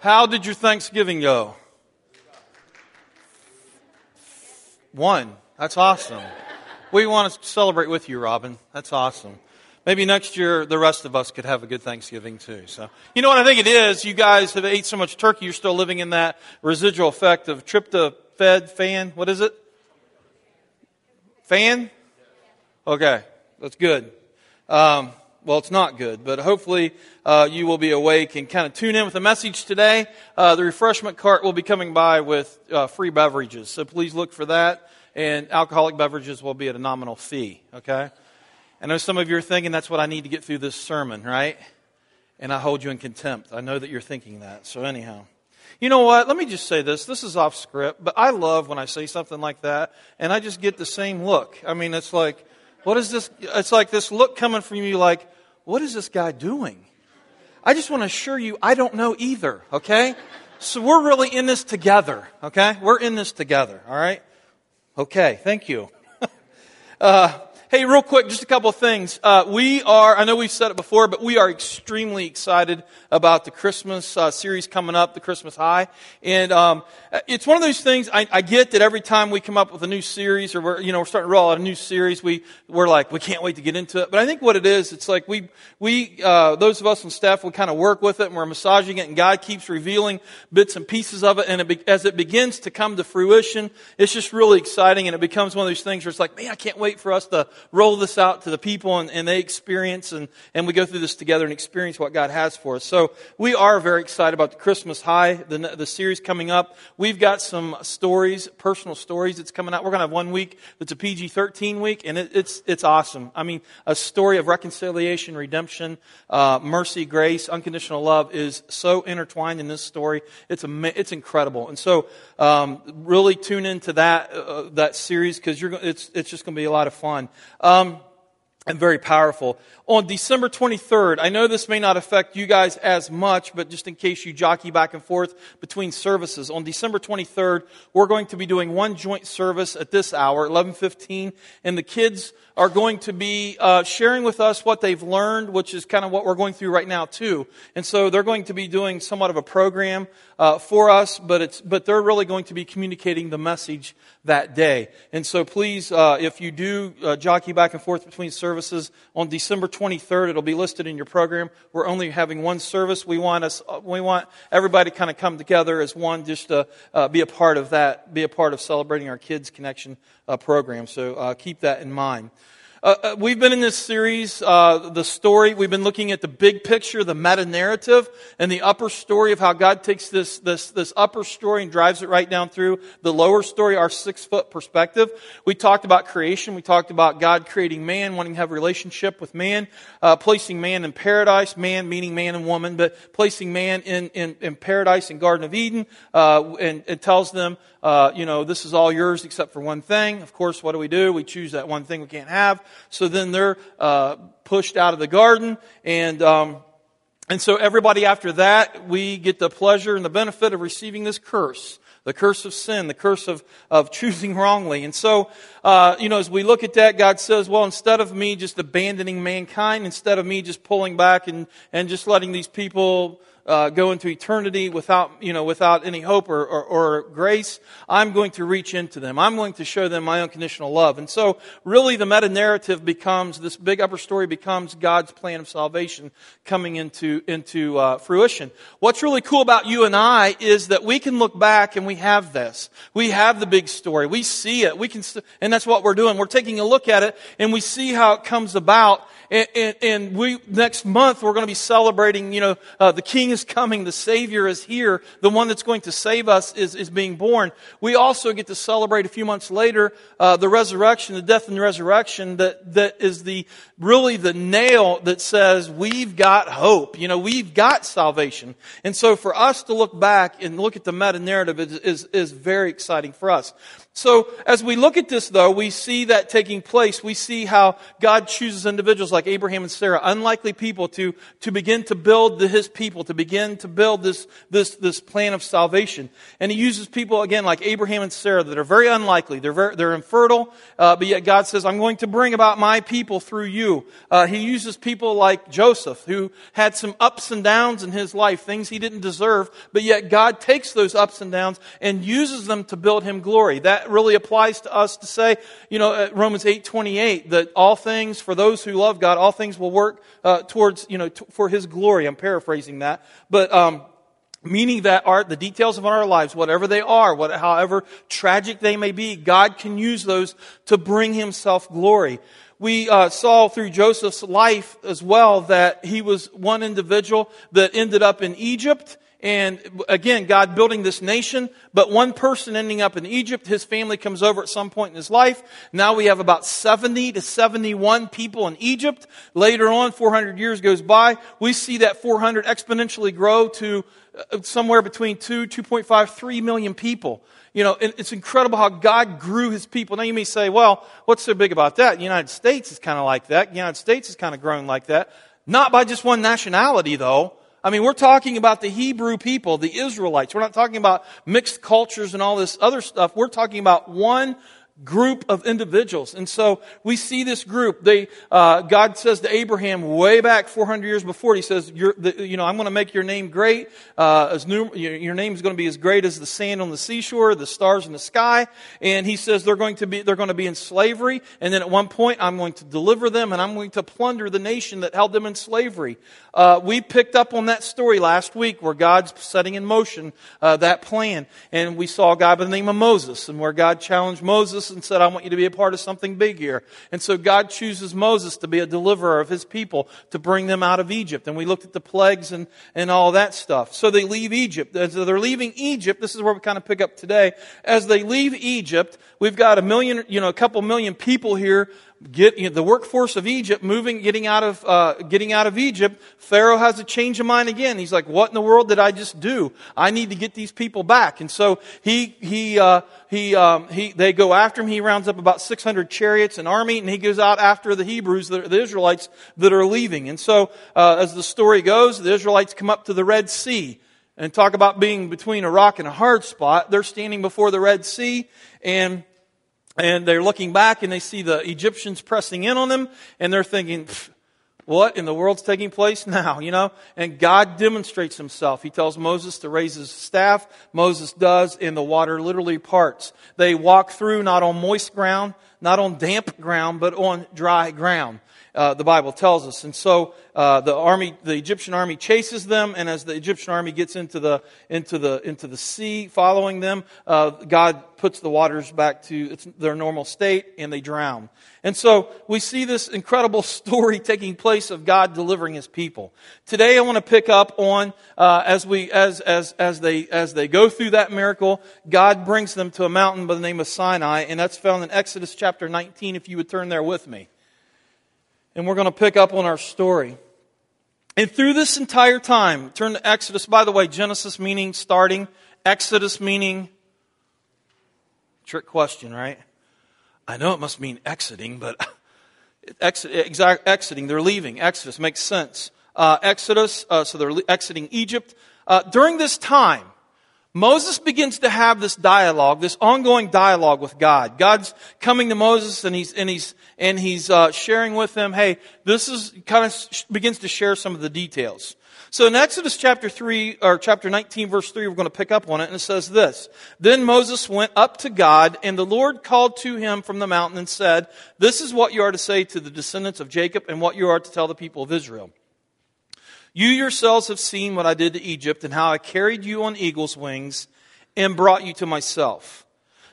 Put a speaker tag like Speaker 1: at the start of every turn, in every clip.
Speaker 1: How did your Thanksgiving go? One. That's awesome. We want to celebrate with you, Robin. That's awesome. Maybe next year the rest of us could have a good Thanksgiving too. So, you know what I think it is? You guys have ate so much turkey, you're still living in that residual effect of tryptophan, fan. What is it? Fan? Okay, that's good. Um, well, it's not good, but hopefully uh, you will be awake and kind of tune in with the message today. Uh, the refreshment cart will be coming by with uh, free beverages, so please look for that. And alcoholic beverages will be at a nominal fee, okay? I know some of you are thinking that's what I need to get through this sermon, right? And I hold you in contempt. I know that you're thinking that. So, anyhow. You know what? Let me just say this. This is off script, but I love when I say something like that and I just get the same look. I mean, it's like, what is this? It's like this look coming from you like, what is this guy doing? I just want to assure you, I don't know either, okay? So we're really in this together, okay? We're in this together, all right? Okay, thank you. uh, Hey, real quick, just a couple of things. Uh, we are, I know we've said it before, but we are extremely excited about the Christmas uh, series coming up, the Christmas High. And um, it's one of those things, I, I, get that every time we come up with a new series or we're, you know, we're starting to roll out a new series, we, we're like, we can't wait to get into it. But I think what it is, it's like we, we uh, those of us on staff, we kind of work with it and we're massaging it and God keeps revealing bits and pieces of it. And it be, as it begins to come to fruition, it's just really exciting and it becomes one of those things where it's like, man, I can't wait for us to roll this out to the people and, and they experience and, and we go through this together and experience what God has for us. So we are very excited about the Christmas High, the, the series coming up. We've got some stories, personal stories that's coming out. We're going to have one week that's a PG 13 week and it, it's, it's awesome. I mean, a story of reconciliation, redemption, uh, mercy, grace, unconditional love is so intertwined in this story. It's, a, it's incredible. And so, um, really tune into that, uh, that series because you're, it's, it's just going to be a lot of fun. Um, and very powerful. On December 23rd, I know this may not affect you guys as much, but just in case you jockey back and forth between services, on December 23rd, we're going to be doing one joint service at this hour, 11:15, and the kids are going to be uh, sharing with us what they've learned, which is kind of what we're going through right now too. And so they're going to be doing somewhat of a program uh, for us, but it's but they're really going to be communicating the message that day. And so please, uh, if you do uh, jockey back and forth between services on December 23rd, it'll be listed in your program. We're only having one service. We want us uh, we want everybody to kind of come together as one, just to uh, be a part of that, be a part of celebrating our kids connection program. So keep that in mind. Uh, uh, we've been in this series, uh, the story. We've been looking at the big picture, the meta narrative, and the upper story of how God takes this this this upper story and drives it right down through the lower story, our six foot perspective. We talked about creation. We talked about God creating man, wanting to have a relationship with man, uh, placing man in paradise. Man meaning man and woman, but placing man in in, in paradise in Garden of Eden, uh, and it tells them uh, you know, this is all yours except for one thing. Of course, what do we do? We choose that one thing we can't have. So then they're uh, pushed out of the garden, and um, and so everybody after that, we get the pleasure and the benefit of receiving this curse. The curse of sin, the curse of, of choosing wrongly. And so, uh, you know, as we look at that, God says, well, instead of me just abandoning mankind, instead of me just pulling back and, and just letting these people uh, go into eternity without, you know, without any hope or, or, or, grace, I'm going to reach into them. I'm going to show them my unconditional love. And so, really, the meta narrative becomes this big upper story becomes God's plan of salvation coming into into uh, fruition. What's really cool about you and I is that we can look back and we have this. We have the big story. We see it. We can, and that's what we're doing. We're taking a look at it and we see how it comes about and, and, and, we, next month, we're going to be celebrating, you know, uh, the King is coming, the Savior is here, the one that's going to save us is, is being born. We also get to celebrate a few months later, uh, the resurrection, the death and resurrection that, that is the, really the nail that says we've got hope. You know, we've got salvation. And so for us to look back and look at the meta narrative is, is, is very exciting for us. So as we look at this though, we see that taking place. We see how God chooses individuals like Abraham and Sarah, unlikely people to, to begin to build the, his people, to begin to build this, this, this plan of salvation. And he uses people, again, like Abraham and Sarah that are very unlikely. They're, very, they're infertile, uh, but yet God says, I'm going to bring about my people through you. Uh, he uses people like Joseph, who had some ups and downs in his life, things he didn't deserve, but yet God takes those ups and downs and uses them to build him glory. That really applies to us to say, you know, Romans 8, 28, that all things, for those who love God, all things will work uh, towards, you know, t- for His glory. I'm paraphrasing that. But, um, meaning that our, the details of our lives, whatever they are, what, however tragic they may be, God can use those to bring Himself glory. We uh, saw through Joseph's life as well that he was one individual that ended up in Egypt and again, God building this nation, but one person ending up in Egypt, his family comes over at some point in his life. Now we have about 70 to 71 people in Egypt. Later on, 400 years goes by. We see that 400 exponentially grow to uh, somewhere between 2, 2.5, 3 million people. You know, it's incredible how God grew his people. Now you may say, well, what's so big about that? The United States is kind of like that. The United States has kind of grown like that. Not by just one nationality though. I mean, we're talking about the Hebrew people, the Israelites. We're not talking about mixed cultures and all this other stuff. We're talking about one group of individuals. And so we see this group. They, uh, God says to Abraham way back 400 years before, He says, You're the, you know, I'm going to make your name great. Uh, as new, your name is going to be as great as the sand on the seashore, the stars in the sky. And He says they're going to be, they're going to be in slavery. And then at one point, I'm going to deliver them and I'm going to plunder the nation that held them in slavery. Uh, we picked up on that story last week where God's setting in motion uh, that plan. And we saw a guy by the name of Moses and where God challenged Moses and said, I want you to be a part of something big here. And so God chooses Moses to be a deliverer of his people, to bring them out of Egypt. And we looked at the plagues and, and all that stuff. So they leave Egypt. As they're leaving Egypt, this is where we kind of pick up today. As they leave Egypt, we've got a million, you know, a couple million people here get you know, the workforce of Egypt moving, getting out of uh, getting out of Egypt. Pharaoh has a change of mind again. He's like, "What in the world did I just do? I need to get these people back." And so he he uh, he um, he they go after him. He rounds up about six hundred chariots and army, and he goes out after the Hebrews, the, the Israelites that are leaving. And so, uh, as the story goes, the Israelites come up to the Red Sea and talk about being between a rock and a hard spot. They're standing before the Red Sea, and and they're looking back and they see the Egyptians pressing in on them and they're thinking, what in the world's taking place now, you know? And God demonstrates himself. He tells Moses to raise his staff. Moses does and the water literally parts. They walk through not on moist ground, not on damp ground, but on dry ground uh, the Bible tells us. And so uh, the army, the Egyptian army chases them, and as the Egyptian army gets into the into the into the sea, following them, uh, God puts the waters back to their normal state, and they drown. And so we see this incredible story taking place of God delivering His people. Today, I want to pick up on uh, as we as as as they as they go through that miracle, God brings them to a mountain by the name of Sinai, and that's found in Exodus chapter 19. If you would turn there with me and we're going to pick up on our story. And through this entire time, turn to Exodus. By the way, Genesis meaning starting, Exodus meaning trick question, right? I know it must mean exiting, but exact exiting, they're leaving. Exodus makes sense. Uh, Exodus, uh, so they're exiting Egypt. Uh, during this time, Moses begins to have this dialogue, this ongoing dialogue with God. God's coming to Moses and he's, and he's, and he's uh, sharing with him, hey, this is kind of sh- begins to share some of the details. So in Exodus chapter 3, or chapter 19 verse 3, we're going to pick up on it, and it says this. Then Moses went up to God, and the Lord called to him from the mountain and said, This is what you are to say to the descendants of Jacob, and what you are to tell the people of Israel. You yourselves have seen what I did to Egypt and how I carried you on eagle's wings and brought you to myself.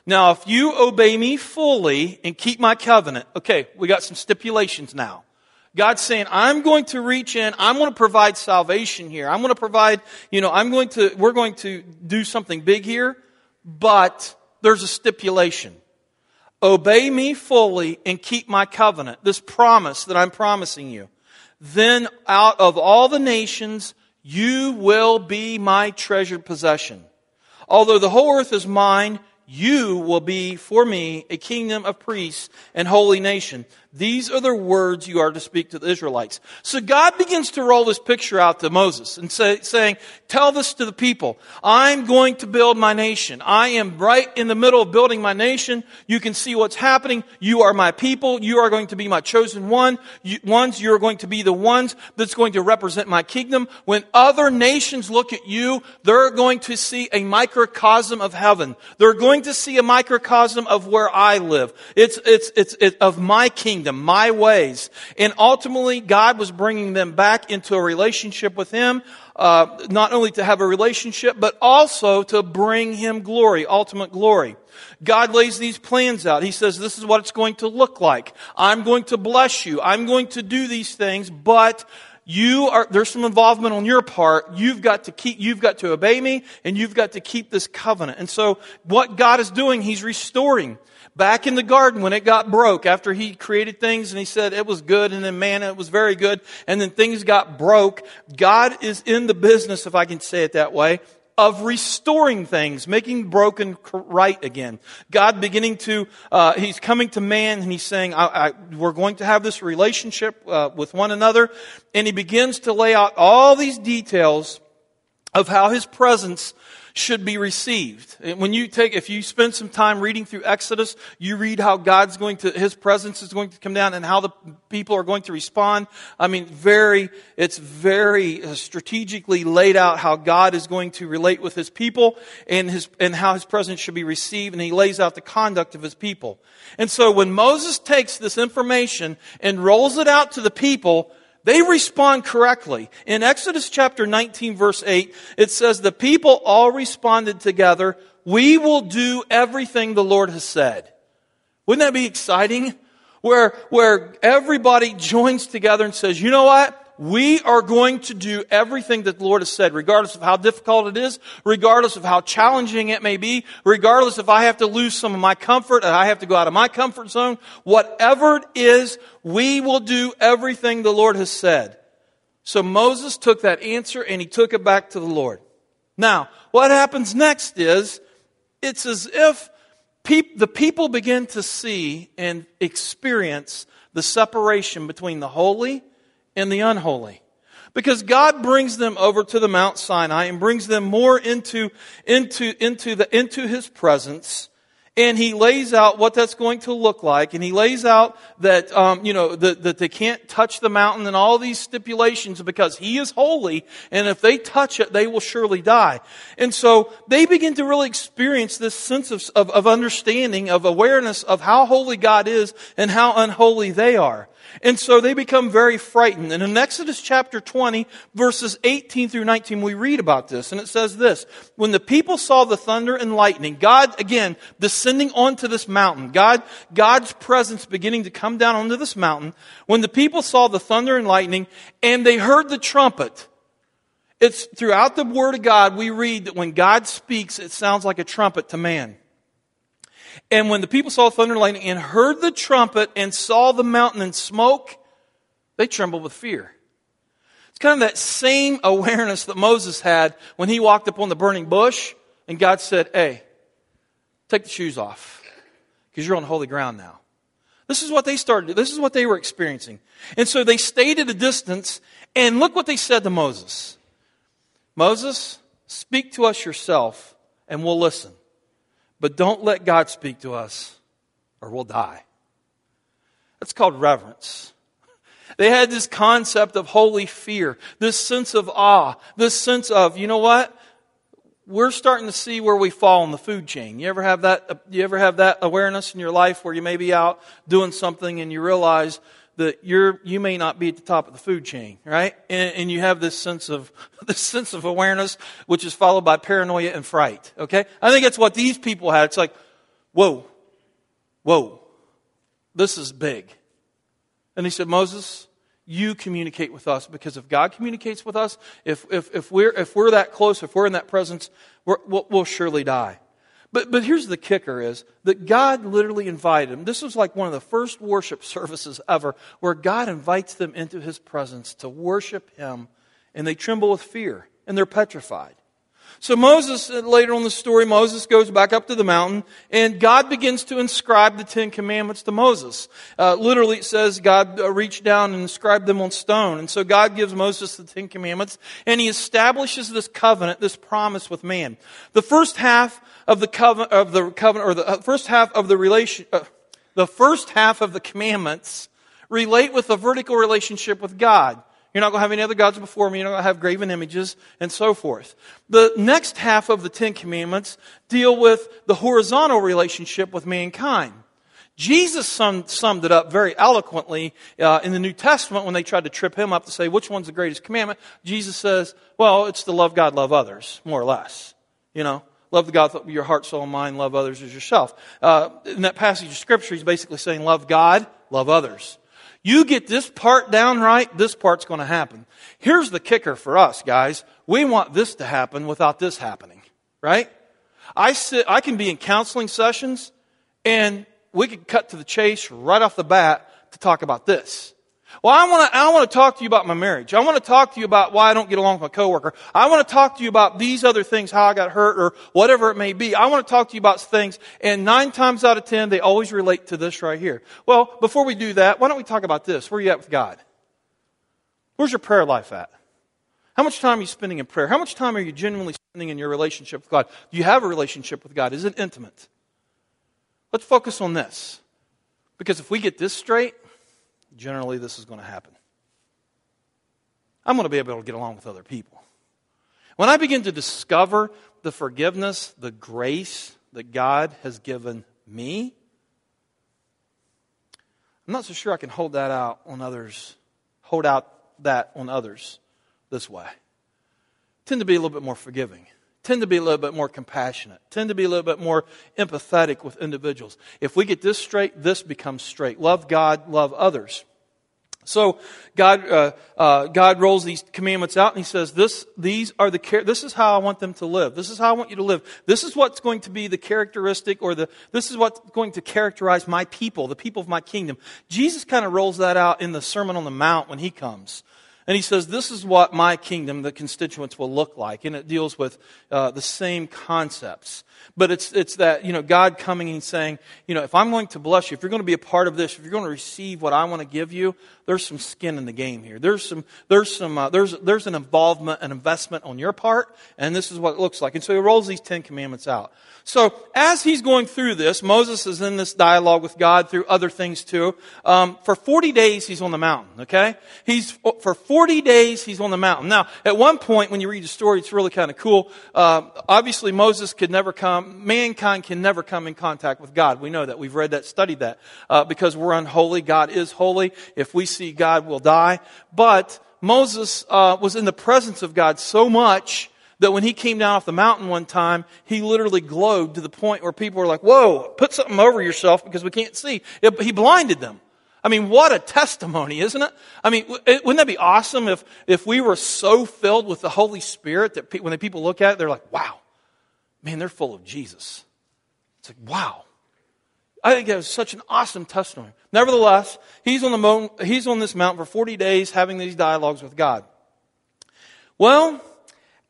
Speaker 1: Now, if you obey me fully and keep my covenant, okay, we got some stipulations now. God's saying, I'm going to reach in, I'm going to provide salvation here. I'm going to provide, you know, I'm going to, we're going to do something big here, but there's a stipulation. Obey me fully and keep my covenant, this promise that I'm promising you then out of all the nations you will be my treasured possession. Although the whole earth is mine, you will be for me a kingdom of priests and holy nation. These are the words you are to speak to the Israelites. So God begins to roll this picture out to Moses and say, saying, tell this to the people. I'm going to build my nation. I am right in the middle of building my nation. You can see what's happening. You are my people. You are going to be my chosen one. You, ones, you're going to be the ones that's going to represent my kingdom. When other nations look at you, they're going to see a microcosm of heaven. They're going to see a microcosm of where I live. It's, it's, it's, it, of my kingdom kingdom, my ways. And ultimately, God was bringing them back into a relationship with Him, uh, not only to have a relationship, but also to bring Him glory, ultimate glory. God lays these plans out. He says, this is what it's going to look like. I'm going to bless you. I'm going to do these things, but you are, there's some involvement on your part. You've got to keep, you've got to obey me and you've got to keep this covenant. And so what God is doing, He's restoring. Back in the garden when it got broke after he created things and he said it was good and then man, it was very good and then things got broke. God is in the business, if I can say it that way, of restoring things, making broken right again. God beginning to, uh, He's coming to man and He's saying, I, I, we're going to have this relationship uh, with one another. And He begins to lay out all these details of how His presence should be received. When you take, if you spend some time reading through Exodus, you read how God's going to, His presence is going to come down and how the people are going to respond. I mean, very, it's very uh, strategically laid out how God is going to relate with His people and His, and how His presence should be received and He lays out the conduct of His people. And so when Moses takes this information and rolls it out to the people, they respond correctly. In Exodus chapter 19 verse 8, it says, the people all responded together, we will do everything the Lord has said. Wouldn't that be exciting? Where, where everybody joins together and says, you know what? We are going to do everything that the Lord has said, regardless of how difficult it is, regardless of how challenging it may be, regardless if I have to lose some of my comfort and I have to go out of my comfort zone, whatever it is, we will do everything the Lord has said. So Moses took that answer and he took it back to the Lord. Now, what happens next is, it's as if peop- the people begin to see and experience the separation between the holy and the unholy. Because God brings them over to the Mount Sinai and brings them more into, into, into the, into His presence. And he lays out what that's going to look like, and he lays out that um, you know that, that they can't touch the mountain and all these stipulations because he is holy, and if they touch it, they will surely die. And so they begin to really experience this sense of, of, of understanding, of awareness of how holy God is and how unholy they are. And so they become very frightened. And in Exodus chapter 20, verses 18 through 19, we read about this. And it says this When the people saw the thunder and lightning, God, again, descending onto this mountain, God, God's presence beginning to come down onto this mountain, when the people saw the thunder and lightning, and they heard the trumpet, it's throughout the Word of God, we read that when God speaks, it sounds like a trumpet to man. And when the people saw thunder and lightning and heard the trumpet and saw the mountain in smoke, they trembled with fear. It's kind of that same awareness that Moses had when he walked up on the burning bush and God said, Hey, take the shoes off because you're on holy ground now. This is what they started. This is what they were experiencing. And so they stayed at a distance and look what they said to Moses. Moses, speak to us yourself and we'll listen. But don't let God speak to us or we'll die. That's called reverence. They had this concept of holy fear, this sense of awe, this sense of, you know what? We're starting to see where we fall in the food chain. You ever have that, you ever have that awareness in your life where you may be out doing something and you realize that you're, you may not be at the top of the food chain, right? And, and, you have this sense of, this sense of awareness, which is followed by paranoia and fright, okay? I think that's what these people had. It's like, whoa, whoa, this is big. And he said, Moses, you communicate with us because if God communicates with us, if, if, if, we're, if we're that close, if we're in that presence, we will we'll surely die. But, but here's the kicker is that God literally invited them. This was like one of the first worship services ever where God invites them into his presence to worship him and they tremble with fear and they're petrified. So Moses, uh, later on the story, Moses goes back up to the mountain and God begins to inscribe the Ten Commandments to Moses. Uh, literally it says God uh, reached down and inscribed them on stone. And so God gives Moses the Ten Commandments and he establishes this covenant, this promise with man. The first half of the covenant, of the covenant, or the uh, first half of the relation, uh, the first half of the commandments relate with a vertical relationship with God. You're not going to have any other gods before me. You're not going to have graven images and so forth. The next half of the Ten Commandments deal with the horizontal relationship with mankind. Jesus summed it up very eloquently uh, in the New Testament when they tried to trip him up to say, which one's the greatest commandment? Jesus says, well, it's to love God, love others, more or less. You know, love the God with your heart, soul, and mind, love others as yourself. Uh, in that passage of Scripture, he's basically saying, love God, love others. You get this part down right, this part's going to happen. Here's the kicker for us, guys. We want this to happen without this happening, right? I sit, I can be in counseling sessions and we could cut to the chase right off the bat to talk about this. Well, I want to, I want to talk to you about my marriage. I want to talk to you about why I don't get along with my coworker. I want to talk to you about these other things, how I got hurt or whatever it may be. I want to talk to you about things. And nine times out of ten, they always relate to this right here. Well, before we do that, why don't we talk about this? Where are you at with God? Where's your prayer life at? How much time are you spending in prayer? How much time are you genuinely spending in your relationship with God? Do you have a relationship with God? Is it intimate? Let's focus on this. Because if we get this straight, generally this is going to happen. I'm going to be able to get along with other people. When I begin to discover the forgiveness, the grace that God has given me, I'm not so sure I can hold that out on others, hold out that on others this way. I tend to be a little bit more forgiving tend to be a little bit more compassionate, tend to be a little bit more empathetic with individuals. If we get this straight, this becomes straight. Love God, love others. So God, uh, uh, God rolls these commandments out and He says, "This, these are the. This is how I want them to live. This is how I want you to live. This is what's going to be the characteristic, or the. This is what's going to characterize my people, the people of my kingdom." Jesus kind of rolls that out in the Sermon on the Mount when He comes. And he says, This is what my kingdom, the constituents, will look like. And it deals with uh, the same concepts. But it's, it's that, you know, God coming and saying, you know, if I'm going to bless you, if you're going to be a part of this, if you're going to receive what I want to give you, there's some skin in the game here. There's some, there's some, uh, there's, there's an involvement, an investment on your part, and this is what it looks like. And so he rolls these Ten Commandments out. So as he's going through this, Moses is in this dialogue with God through other things too. Um, for 40 days he's on the mountain. Okay, he's for 40 days he's on the mountain. Now, at one point when you read the story, it's really kind of cool. Uh, obviously, Moses could never come. Mankind can never come in contact with God. We know that. We've read that, studied that. Uh, because we're unholy. God is holy. If we see God, we'll die. But Moses uh, was in the presence of God so much that when he came down off the mountain one time, he literally glowed to the point where people were like, whoa, put something over yourself because we can't see. It, he blinded them. I mean, what a testimony, isn't it? I mean, wouldn't that be awesome if, if we were so filled with the Holy Spirit that pe- when the people look at it, they're like, wow, man, they're full of Jesus. It's like, wow. I think that was such an awesome testimony. Nevertheless, he's on, the mo- he's on this mountain for 40 days having these dialogues with God. Well,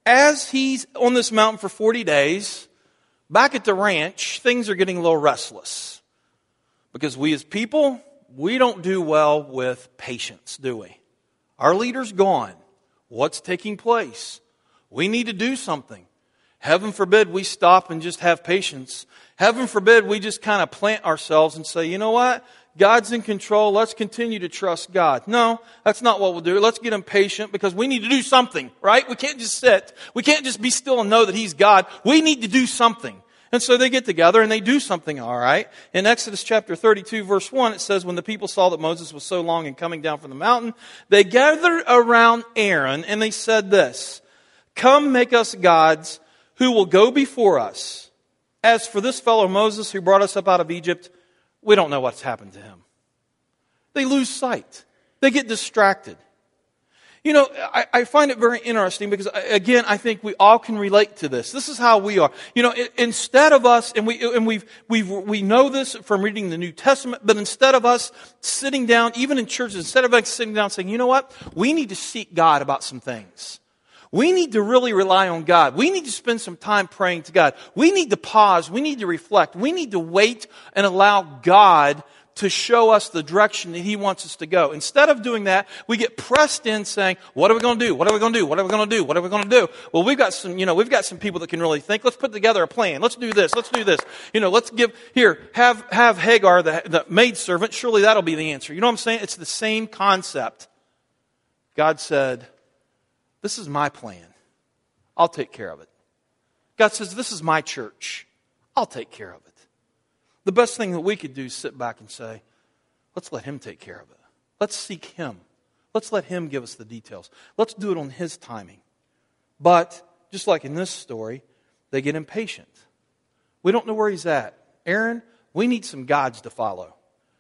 Speaker 1: as he's on this mountain for 40 days, back at the ranch, things are getting a little restless. Because we as people, we don't do well with patience, do we? Our leader's gone. What's taking place? We need to do something. Heaven forbid we stop and just have patience. Heaven forbid we just kind of plant ourselves and say, you know what? God's in control. Let's continue to trust God. No, that's not what we'll do. Let's get impatient because we need to do something, right? We can't just sit. We can't just be still and know that He's God. We need to do something. And so they get together and they do something all right. In Exodus chapter 32 verse 1, it says, when the people saw that Moses was so long in coming down from the mountain, they gathered around Aaron and they said this, come make us gods who will go before us. As for this fellow Moses who brought us up out of Egypt, we don't know what's happened to him. They lose sight. They get distracted. You know, I, I, find it very interesting because, again, I think we all can relate to this. This is how we are. You know, instead of us, and we and we've we've we know this from reading the New Testament, but instead of us sitting down, even in churches, instead of us sitting down saying, you know what, we need to seek God about some things. We need to really rely on God. We need to spend some time praying to God. We need to pause. We need to reflect. We need to wait and allow God to show us the direction that He wants us to go. Instead of doing that, we get pressed in saying, what are we going to do? What are we going to do? What are we going to do? What are we going to do? Well, we've got some, you know, we've got some people that can really think. Let's put together a plan. Let's do this. Let's do this. You know, let's give, here, have, have Hagar, the, the maid servant. Surely that'll be the answer. You know what I'm saying? It's the same concept. God said, this is my plan. I'll take care of it. God says, this is my church. I'll take care of it. The best thing that we could do is sit back and say, let's let Him take care of it. Let's seek Him. Let's let Him give us the details. Let's do it on His timing. But, just like in this story, they get impatient. We don't know where He's at. Aaron, we need some gods to follow.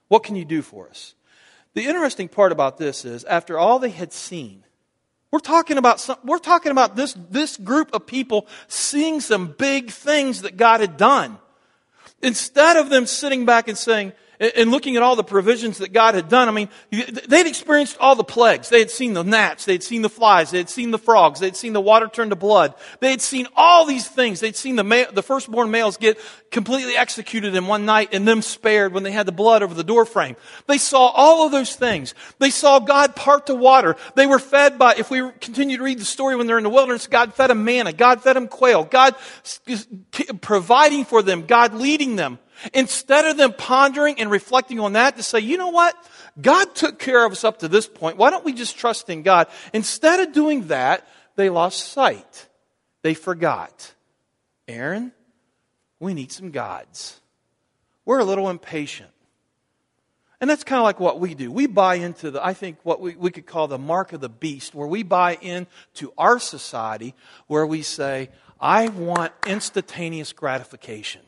Speaker 1: What can you do for us? The interesting part about this is, after all they had seen, we're talking about some, we're talking about this, this group of people seeing some big things that God had done. Instead of them sitting back and saying, and looking at all the provisions that God had done, I mean, they'd experienced all the plagues. They had seen the gnats, they had seen the flies, they had seen the frogs, they had seen the water turn to blood. They had seen all these things. They'd seen the, the firstborn males get completely executed in one night and them spared when they had the blood over the doorframe. They saw all of those things. They saw God part the water. They were fed by, if we continue to read the story when they're in the wilderness, God fed them manna, God fed them quail, God providing for them, God leading them. Instead of them pondering and reflecting on that to say, you know what? God took care of us up to this point. Why don't we just trust in God? Instead of doing that, they lost sight. They forgot. Aaron, we need some gods. We're a little impatient. And that's kind of like what we do. We buy into the, I think, what we, we could call the mark of the beast, where we buy into our society, where we say, I want instantaneous gratification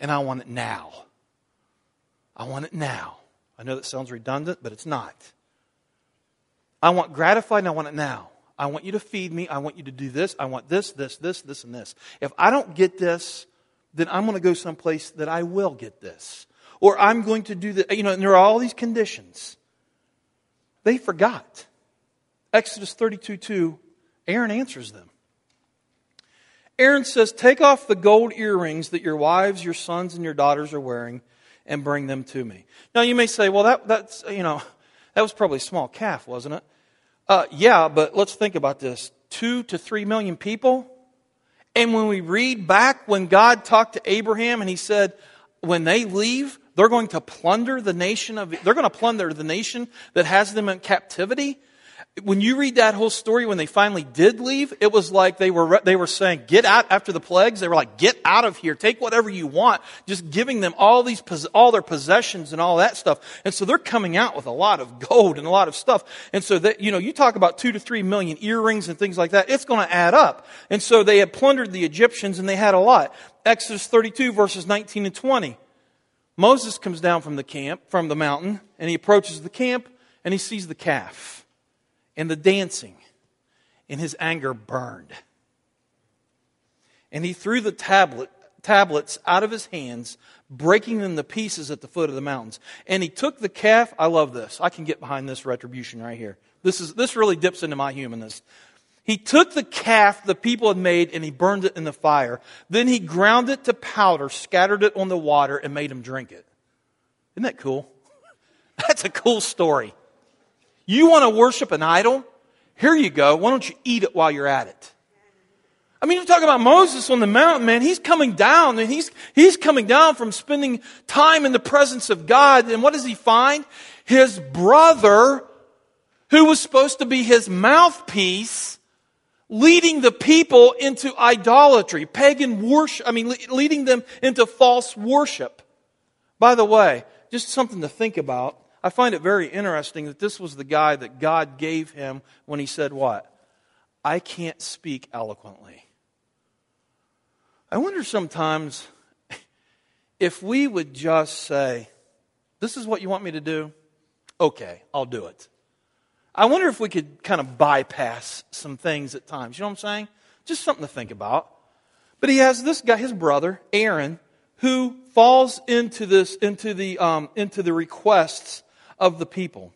Speaker 1: and I want it now. I want it now. I know that sounds redundant, but it's not. I want gratified and I want it now. I want you to feed me. I want you to do this. I want this, this, this, this, and this. If I don't get this, then I'm going to go someplace that I will get this. Or I'm going to do the, you know, and there are all these conditions. They forgot. Exodus 32 2, Aaron answers them. Aaron says, Take off the gold earrings that your wives, your sons, and your daughters are wearing and bring them to me. Now, you may say, Well, that, that's, you know, that was probably a small calf, wasn't it? Uh, yeah, but let's think about this two to three million people. And when we read back when God talked to Abraham and he said, When they leave, they're going to plunder the nation of, they're going to plunder the nation that has them in captivity when you read that whole story, when they finally did leave, it was like they were, they were saying, get out after the plagues. They were like, get out of here. Take whatever you want. Just giving them all these, all their possessions and all that stuff. And so they're coming out with a lot of gold and a lot of stuff. And so that, you know, you talk about two to three million earrings and things like that. It's going to add up. And so they had plundered the Egyptians and they had a lot. Exodus 32 verses 19 and 20. Moses comes down from the camp, from the mountain, and he approaches the camp and he sees the calf and the dancing, and his anger burned. And he threw the tablet, tablets out of his hands, breaking them to pieces at the foot of the mountains. And he took the calf. I love this. I can get behind this retribution right here. This, is, this really dips into my humanness. He took the calf the people had made and he burned it in the fire. Then he ground it to powder, scattered it on the water, and made him drink it. Isn't that cool? That's a cool story. You want to worship an idol? Here you go. Why don't you eat it while you're at it? I mean, you talk about Moses on the mountain, man. He's coming down and he's, he's coming down from spending time in the presence of God. And what does he find? His brother, who was supposed to be his mouthpiece, leading the people into idolatry, pagan worship. I mean, leading them into false worship. By the way, just something to think about. I find it very interesting that this was the guy that God gave him when he said, What? I can't speak eloquently. I wonder sometimes if we would just say, This is what you want me to do? Okay, I'll do it. I wonder if we could kind of bypass some things at times. You know what I'm saying? Just something to think about. But he has this guy, his brother, Aaron, who falls into this, into the, um, into the requests of the people.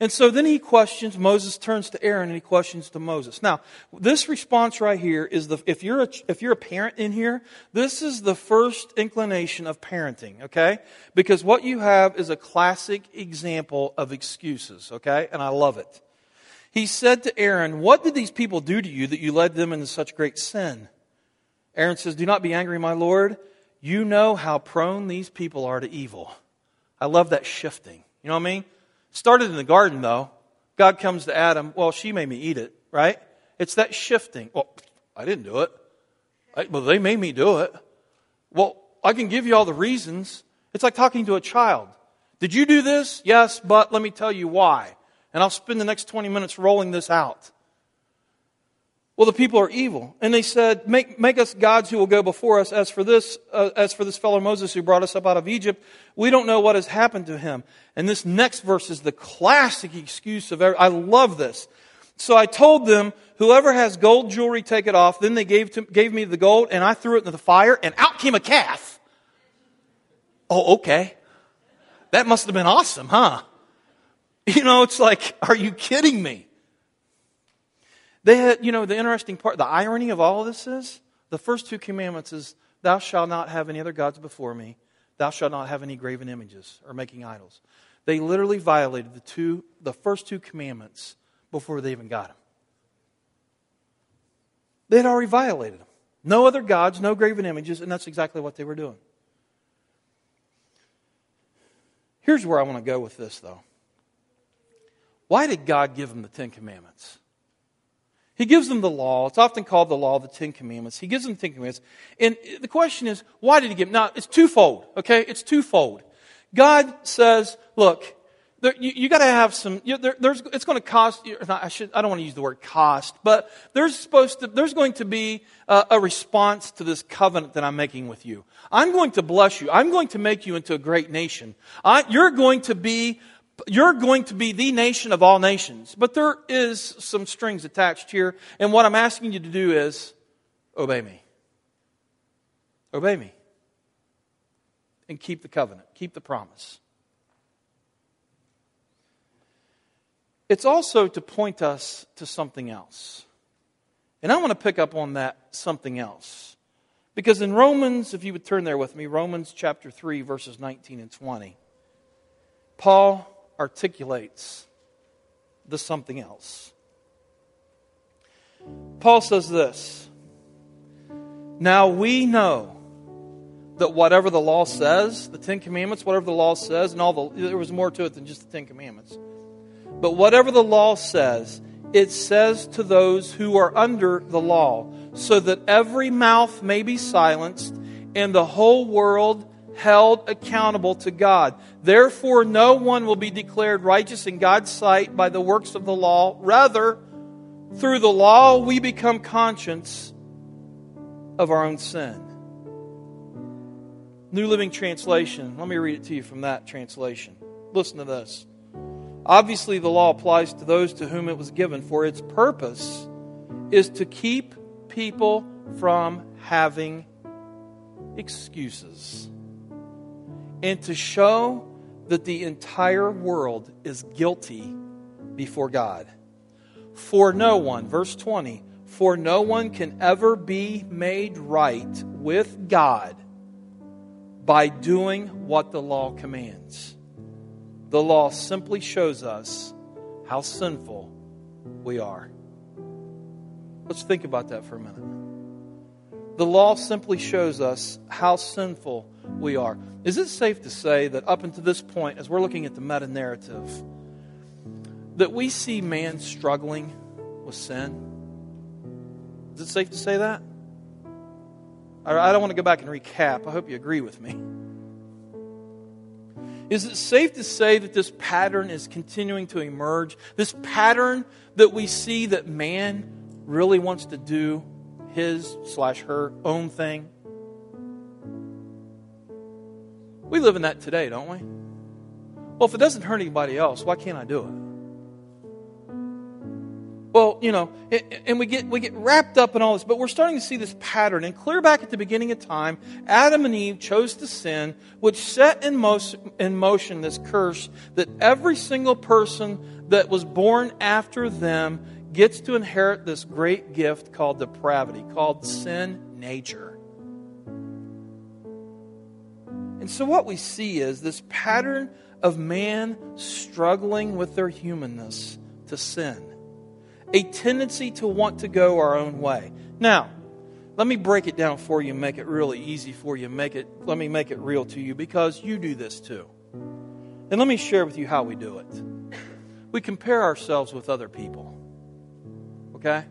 Speaker 1: And so then he questions, Moses turns to Aaron and he questions to Moses. Now, this response right here is the, if you're a, if you're a parent in here, this is the first inclination of parenting, okay? Because what you have is a classic example of excuses, okay? And I love it. He said to Aaron, What did these people do to you that you led them into such great sin? Aaron says, Do not be angry, my Lord. You know how prone these people are to evil. I love that shifting. You know what I mean? Started in the garden, though. God comes to Adam, well, she made me eat it, right? It's that shifting. Well, I didn't do it. I, well, they made me do it. Well, I can give you all the reasons. It's like talking to a child. Did you do this? Yes, but let me tell you why. And I'll spend the next 20 minutes rolling this out. Well, the people are evil. And they said, make, make us gods who will go before us. As for this, uh, as for this fellow Moses who brought us up out of Egypt, we don't know what has happened to him. And this next verse is the classic excuse of every, I love this. So I told them, whoever has gold jewelry, take it off. Then they gave, to, gave me the gold and I threw it into the fire and out came a calf. Oh, okay. That must have been awesome, huh? You know, it's like, are you kidding me? They had, you know, the interesting part, the irony of all of this is the first two commandments is, Thou shalt not have any other gods before me. Thou shalt not have any graven images or making idols. They literally violated the two, the first two commandments before they even got them. They had already violated them. No other gods, no graven images, and that's exactly what they were doing. Here's where I want to go with this, though. Why did God give them the Ten Commandments? He gives them the law. It's often called the law of the Ten Commandments. He gives them the Ten Commandments. And the question is, why did he give them? Now, it's twofold, okay? It's twofold. God says, look, there, you, you got to have some. You, there, there's, it's going to cost. Not, I should. I don't want to use the word cost, but there's supposed to. There's going to be a, a response to this covenant that I'm making with you. I'm going to bless you. I'm going to make you into a great nation. I, you're going to be you're going to be the nation of all nations. But there is some strings attached here. And what I'm asking you to do is obey me. Obey me. And keep the covenant, keep the promise. It's also to point us to something else. And I want to pick up on that something else. Because in Romans, if you would turn there with me, Romans chapter 3, verses 19 and 20, Paul articulates the something else. Paul says this Now we know that whatever the law says, the Ten Commandments, whatever the law says, and all the, there was more to it than just the Ten Commandments. But whatever the law says, it says to those who are under the law, so that every mouth may be silenced and the whole world held accountable to God. Therefore, no one will be declared righteous in God's sight by the works of the law. Rather, through the law, we become conscious of our own sin. New Living Translation. Let me read it to you from that translation. Listen to this. Obviously, the law applies to those to whom it was given, for its purpose is to keep people from having excuses and to show that the entire world is guilty before God. For no one, verse 20, for no one can ever be made right with God by doing what the law commands. The law simply shows us how sinful we are. Let's think about that for a minute. The law simply shows us how sinful we are. Is it safe to say that up until this point, as we're looking at the meta narrative, that we see man struggling with sin? Is it safe to say that? I don't want to go back and recap. I hope you agree with me. Is it safe to say that this pattern is continuing to emerge? This pattern that we see that man really wants to do his slash her own thing? We live in that today, don't we? Well, if it doesn't hurt anybody else, why can't I do it? Well, you know, and we get we get wrapped up in all this, but we're starting to see this pattern. And clear back at the beginning of time, Adam and Eve chose to sin, which set in motion, in motion this curse that every single person that was born after them gets to inherit this great gift called depravity, called sin nature. And so, what we see is this pattern of man struggling with their humanness to sin, a tendency to want to go our own way. Now, let me break it down for you make it really easy for you. Make it, let me make it real to you because you do this too. And let me share with you how we do it. We compare ourselves with other people. Okay?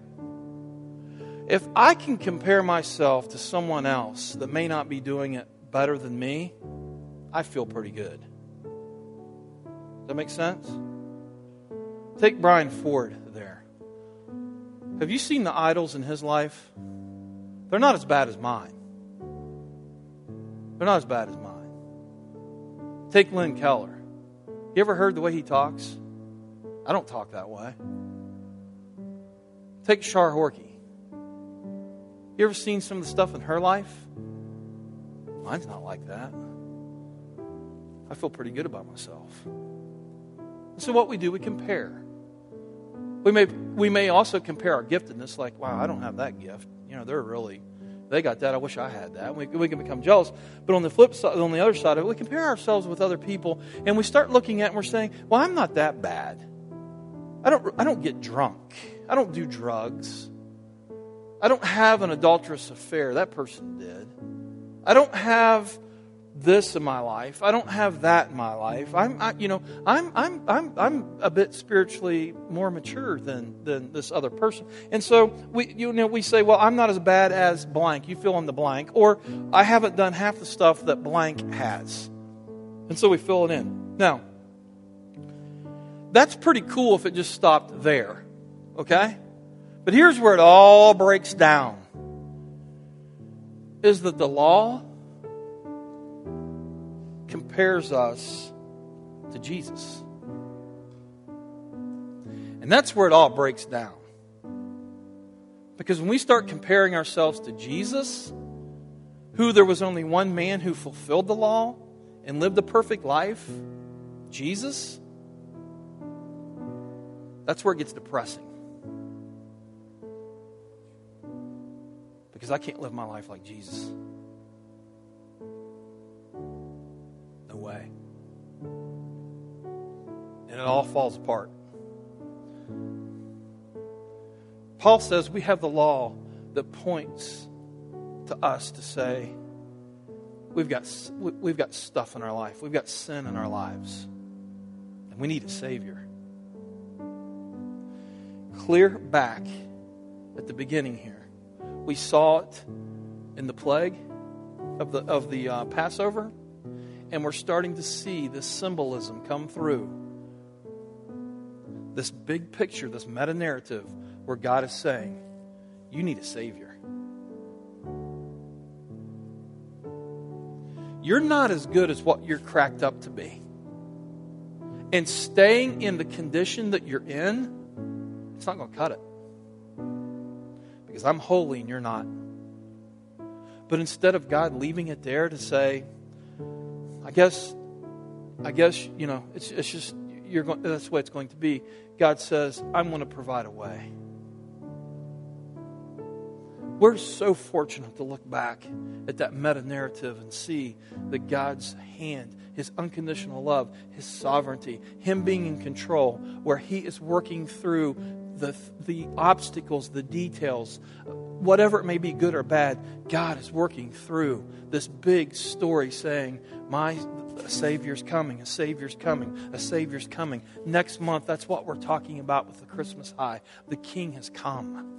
Speaker 1: If I can compare myself to someone else that may not be doing it better than me, I feel pretty good. Does that make sense? Take Brian Ford there. Have you seen the idols in his life? They're not as bad as mine. They're not as bad as mine. Take Lynn Keller. You ever heard the way he talks? I don't talk that way. Take Char Horky. You ever seen some of the stuff in her life? Mine's not like that. I feel pretty good about myself. So what we do, we compare. We may we may also compare our giftedness, like, wow, I don't have that gift. You know, they're really they got that. I wish I had that. We, we can become jealous. But on the flip side, on the other side of it, we compare ourselves with other people, and we start looking at and we're saying, "Well, I'm not that bad. I don't. I don't get drunk. I don't do drugs. I don't have an adulterous affair. That person did. I don't have." this in my life. I don't have that in my life. I'm, I, you know, I'm, I'm, I'm, I'm a bit spiritually more mature than, than this other person. And so we, you know, we say, well, I'm not as bad as blank. You fill in the blank. Or I haven't done half the stuff that blank has. And so we fill it in. Now, that's pretty cool if it just stopped there. Okay? But here's where it all breaks down. Is that the law compares us to Jesus. And that's where it all breaks down. Because when we start comparing ourselves to Jesus, who there was only one man who fulfilled the law and lived a perfect life, Jesus, that's where it gets depressing. Because I can't live my life like Jesus. No way. And it all falls apart. Paul says we have the law that points to us to say we've got, we've got stuff in our life, we've got sin in our lives, and we need a Savior. Clear back at the beginning here, we saw it in the plague of the, of the uh, Passover. And we're starting to see this symbolism come through. This big picture, this meta narrative, where God is saying, You need a Savior. You're not as good as what you're cracked up to be. And staying in the condition that you're in, it's not going to cut it. Because I'm holy and you're not. But instead of God leaving it there to say, I guess, I guess, you know, it's, it's just, you're going, that's the way it's going to be. God says, I'm going to provide a way. We're so fortunate to look back at that meta narrative and see that God's hand, His unconditional love, His sovereignty, Him being in control, where He is working through the, the obstacles, the details, whatever it may be, good or bad, God is working through this big story saying, My Savior's coming, a Savior's coming, a Savior's coming. Next month, that's what we're talking about with the Christmas high. The King has come.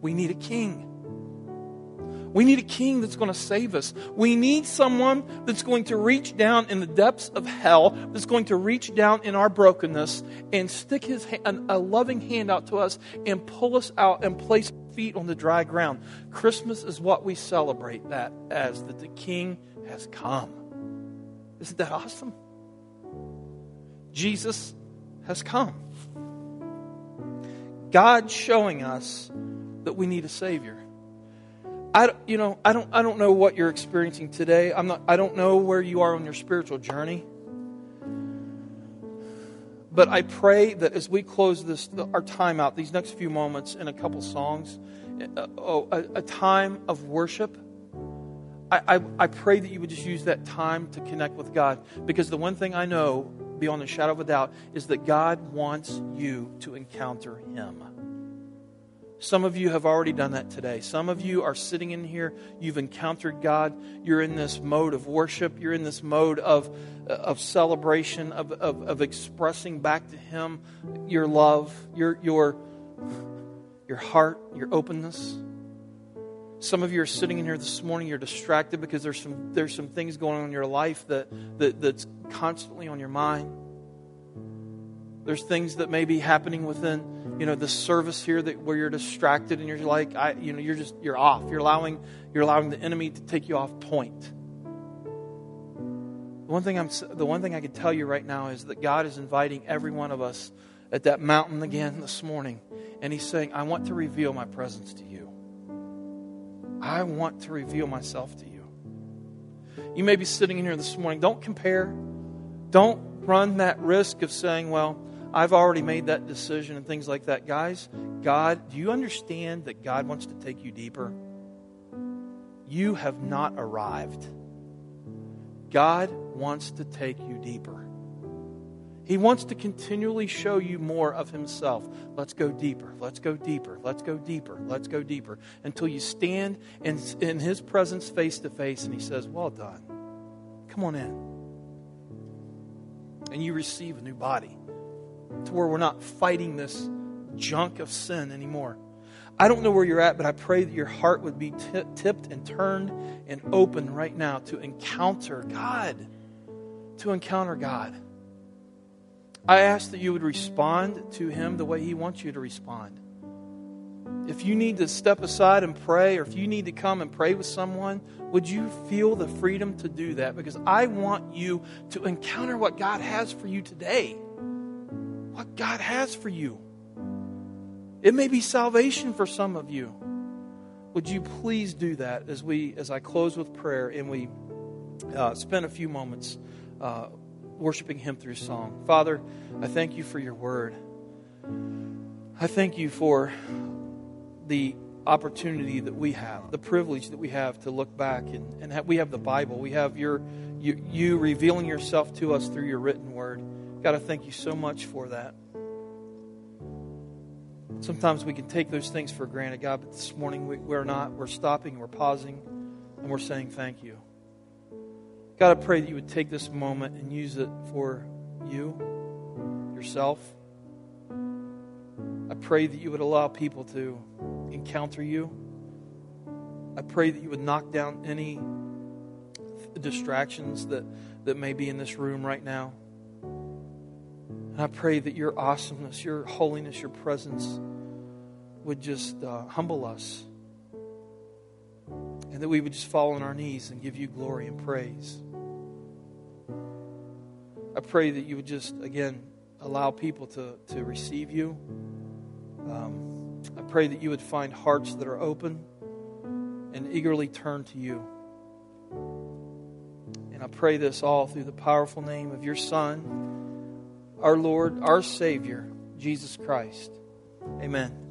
Speaker 1: We need a King. We need a king that's going to save us. We need someone that's going to reach down in the depths of hell, that's going to reach down in our brokenness and stick his hand, a loving hand out to us and pull us out and place feet on the dry ground. Christmas is what we celebrate that as that the king has come. Isn't that awesome? Jesus has come. God showing us that we need a savior. I, you know, I don't, I don't know what you're experiencing today. I'm not, I don't know where you are on your spiritual journey. But I pray that as we close this, our time out, these next few moments in a couple songs, a, a, a time of worship, I, I, I pray that you would just use that time to connect with God. Because the one thing I know, beyond a shadow of a doubt, is that God wants you to encounter Him. Some of you have already done that today. Some of you are sitting in here, you've encountered God. You're in this mode of worship, you're in this mode of, of celebration, of, of, of expressing back to Him your love, your, your, your heart, your openness. Some of you are sitting in here this morning, you're distracted because there's some, there's some things going on in your life that, that, that's constantly on your mind. There's things that may be happening within, you know, the service here that where you're distracted and you're like, I, you know, you're just you're off. You're allowing you're allowing the enemy to take you off point. The one thing I'm the one thing I can tell you right now is that God is inviting every one of us at that mountain again this morning, and He's saying, I want to reveal my presence to you. I want to reveal myself to you. You may be sitting in here this morning. Don't compare. Don't run that risk of saying, well, I've already made that decision and things like that. Guys, God, do you understand that God wants to take you deeper? You have not arrived. God wants to take you deeper. He wants to continually show you more of Himself. Let's go deeper. Let's go deeper. Let's go deeper. Let's go deeper. Until you stand in, in His presence face to face and He says, Well done. Come on in. And you receive a new body to where we're not fighting this junk of sin anymore. I don't know where you're at, but I pray that your heart would be t- tipped and turned and open right now to encounter God. To encounter God. I ask that you would respond to Him the way He wants you to respond. If you need to step aside and pray, or if you need to come and pray with someone, would you feel the freedom to do that? Because I want you to encounter what God has for you today what God has for you. It may be salvation for some of you. Would you please do that as we, as I close with prayer and we uh, spend a few moments uh, worshiping Him through song? Father, I thank you for your word. I thank you for the opportunity that we have, the privilege that we have to look back and, and have, we have the Bible. We have your you, you revealing yourself to us through your written word. God, I thank you so much for that. Sometimes we can take those things for granted, God, but this morning we, we're not. We're stopping, we're pausing, and we're saying thank you. God, I pray that you would take this moment and use it for you, yourself. I pray that you would allow people to encounter you. I pray that you would knock down any distractions that, that may be in this room right now. And I pray that your awesomeness, your holiness, your presence would just uh, humble us. And that we would just fall on our knees and give you glory and praise. I pray that you would just, again, allow people to, to receive you. Um, I pray that you would find hearts that are open and eagerly turn to you. And I pray this all through the powerful name of your Son our Lord, our Savior, Jesus Christ. Amen.